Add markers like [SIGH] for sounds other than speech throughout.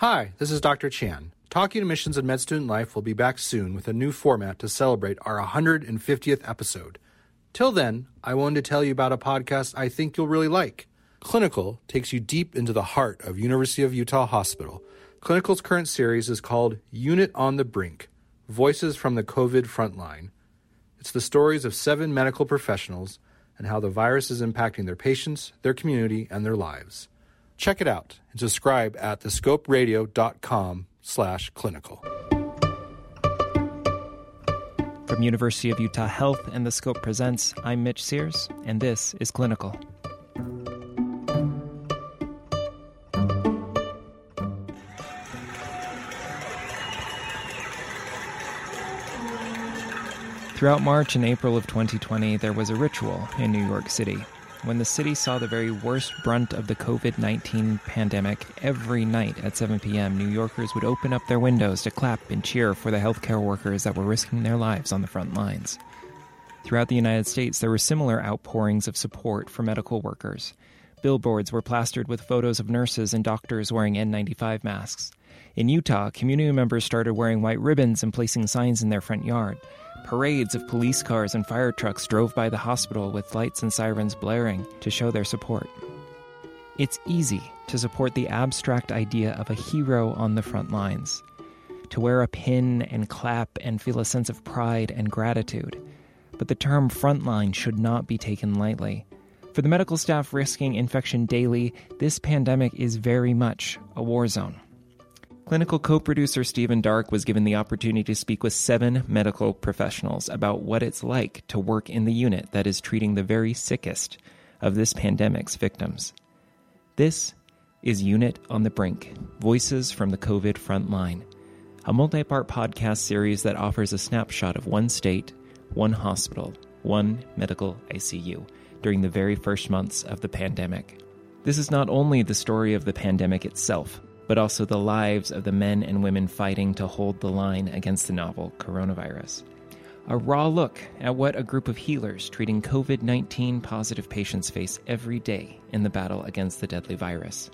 Hi, this is Dr. Chan. Talking to Admissions and Med Student Life will be back soon with a new format to celebrate our 150th episode. Till then, I wanted to tell you about a podcast I think you'll really like. Clinical takes you deep into the heart of University of Utah Hospital. Clinical's current series is called Unit on the Brink Voices from the COVID Frontline. It's the stories of seven medical professionals and how the virus is impacting their patients, their community, and their lives. Check it out and subscribe at thescoperadio.com slash clinical. From University of Utah Health and The Scope Presents, I'm Mitch Sears, and this is Clinical. Throughout March and April of 2020, there was a ritual in New York City. When the city saw the very worst brunt of the COVID 19 pandemic, every night at 7 p.m., New Yorkers would open up their windows to clap and cheer for the healthcare workers that were risking their lives on the front lines. Throughout the United States, there were similar outpourings of support for medical workers. Billboards were plastered with photos of nurses and doctors wearing N95 masks. In Utah, community members started wearing white ribbons and placing signs in their front yard. Parades of police cars and fire trucks drove by the hospital with lights and sirens blaring to show their support. It's easy to support the abstract idea of a hero on the front lines, to wear a pin and clap and feel a sense of pride and gratitude. But the term frontline should not be taken lightly. For the medical staff risking infection daily, this pandemic is very much a war zone. Clinical co producer Stephen Dark was given the opportunity to speak with seven medical professionals about what it's like to work in the unit that is treating the very sickest of this pandemic's victims. This is Unit on the Brink Voices from the COVID Front Line, a multi part podcast series that offers a snapshot of one state, one hospital, one medical ICU during the very first months of the pandemic. This is not only the story of the pandemic itself, but also the lives of the men and women fighting to hold the line against the novel coronavirus. A raw look at what a group of healers treating COVID 19 positive patients face every day in the battle against the deadly virus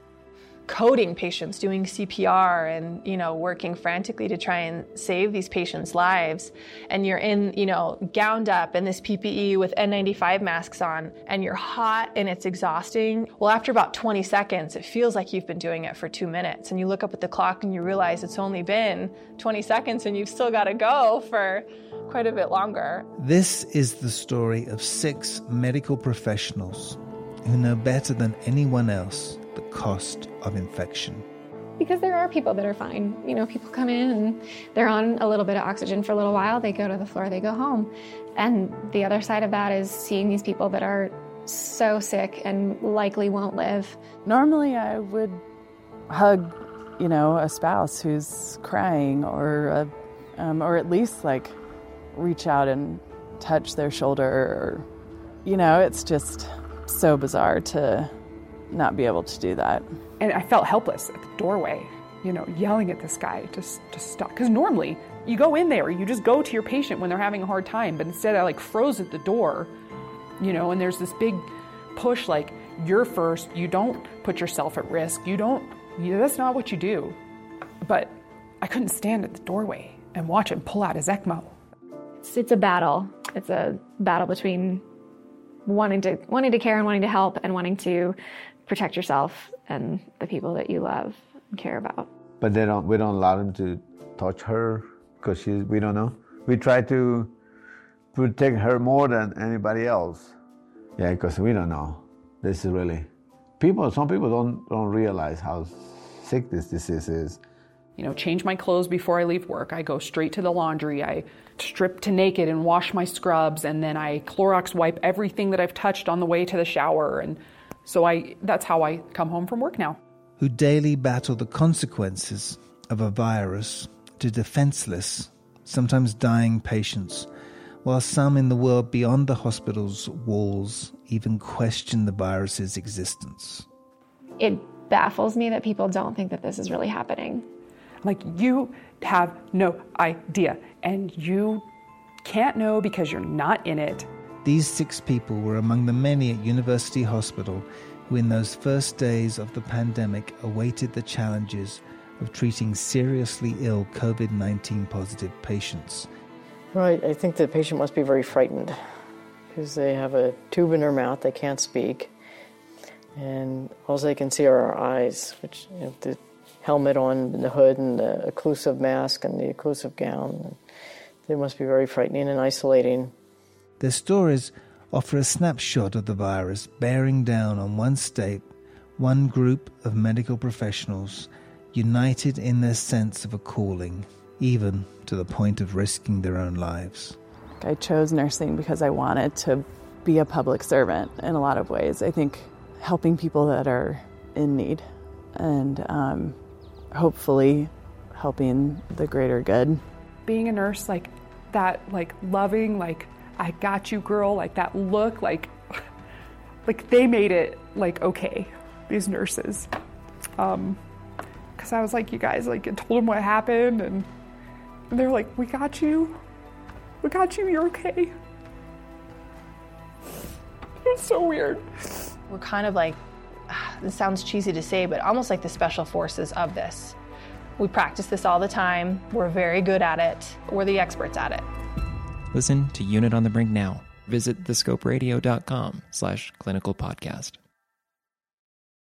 coding patients, doing CPR and, you know, working frantically to try and save these patients' lives. And you're in, you know, gowned up in this PPE with N95 masks on and you're hot and it's exhausting. Well, after about 20 seconds, it feels like you've been doing it for two minutes. And you look up at the clock and you realize it's only been 20 seconds and you've still got to go for quite a bit longer. This is the story of six medical professionals who know better than anyone else cost of infection. Because there are people that are fine. You know, people come in and they're on a little bit of oxygen for a little while, they go to the floor, they go home. And the other side of that is seeing these people that are so sick and likely won't live. Normally, I would hug, you know, a spouse who's crying, or a, um, or at least like reach out and touch their shoulder, or you know, it's just so bizarre to not be able to do that. And I felt helpless at the doorway, you know, yelling at this guy to, to stop. Because normally you go in there, you just go to your patient when they're having a hard time. But instead, I like froze at the door, you know, and there's this big push like, you're first, you don't put yourself at risk, you don't, you, that's not what you do. But I couldn't stand at the doorway and watch him pull out his ECMO. It's, it's a battle. It's a battle between wanting to wanting to care and wanting to help and wanting to protect yourself and the people that you love and care about. But they don't. We don't allow them to touch her because she's. We don't know. We try to protect her more than anybody else. Yeah, because we don't know. This is really people. Some people don't don't realize how sick this disease is. You know, change my clothes before I leave work. I go straight to the laundry. I strip to naked and wash my scrubs, and then I Clorox wipe everything that I've touched on the way to the shower and so I that's how I come home from work now. Who daily battle the consequences of a virus to defenseless, sometimes dying patients, while some in the world beyond the hospital's walls even question the virus's existence. It baffles me that people don't think that this is really happening. Like you have no idea and you can't know because you're not in it these six people were among the many at University Hospital who, in those first days of the pandemic, awaited the challenges of treating seriously ill COVID 19 positive patients. Right, I think the patient must be very frightened because they have a tube in their mouth, they can't speak, and all they can see are our eyes, which you know, the helmet on, the hood, and the occlusive mask and the occlusive gown. They must be very frightening and isolating. Their stories offer a snapshot of the virus bearing down on one state, one group of medical professionals united in their sense of a calling, even to the point of risking their own lives. I chose nursing because I wanted to be a public servant in a lot of ways. I think helping people that are in need and um, hopefully helping the greater good. Being a nurse, like that, like loving, like I got you, girl, like that look, like [LAUGHS] like they made it like okay. These nurses, um, because I was like, you guys, like, I told them what happened, and, and they're like, we got you, we got you, you're okay. It was so weird. We're kind of like, [SIGHS] this sounds cheesy to say, but almost like the special forces of this. We practice this all the time. We're very good at it. We're the experts at it. Listen to Unit on the Brink now. Visit thescoperadio.com slash clinical podcast.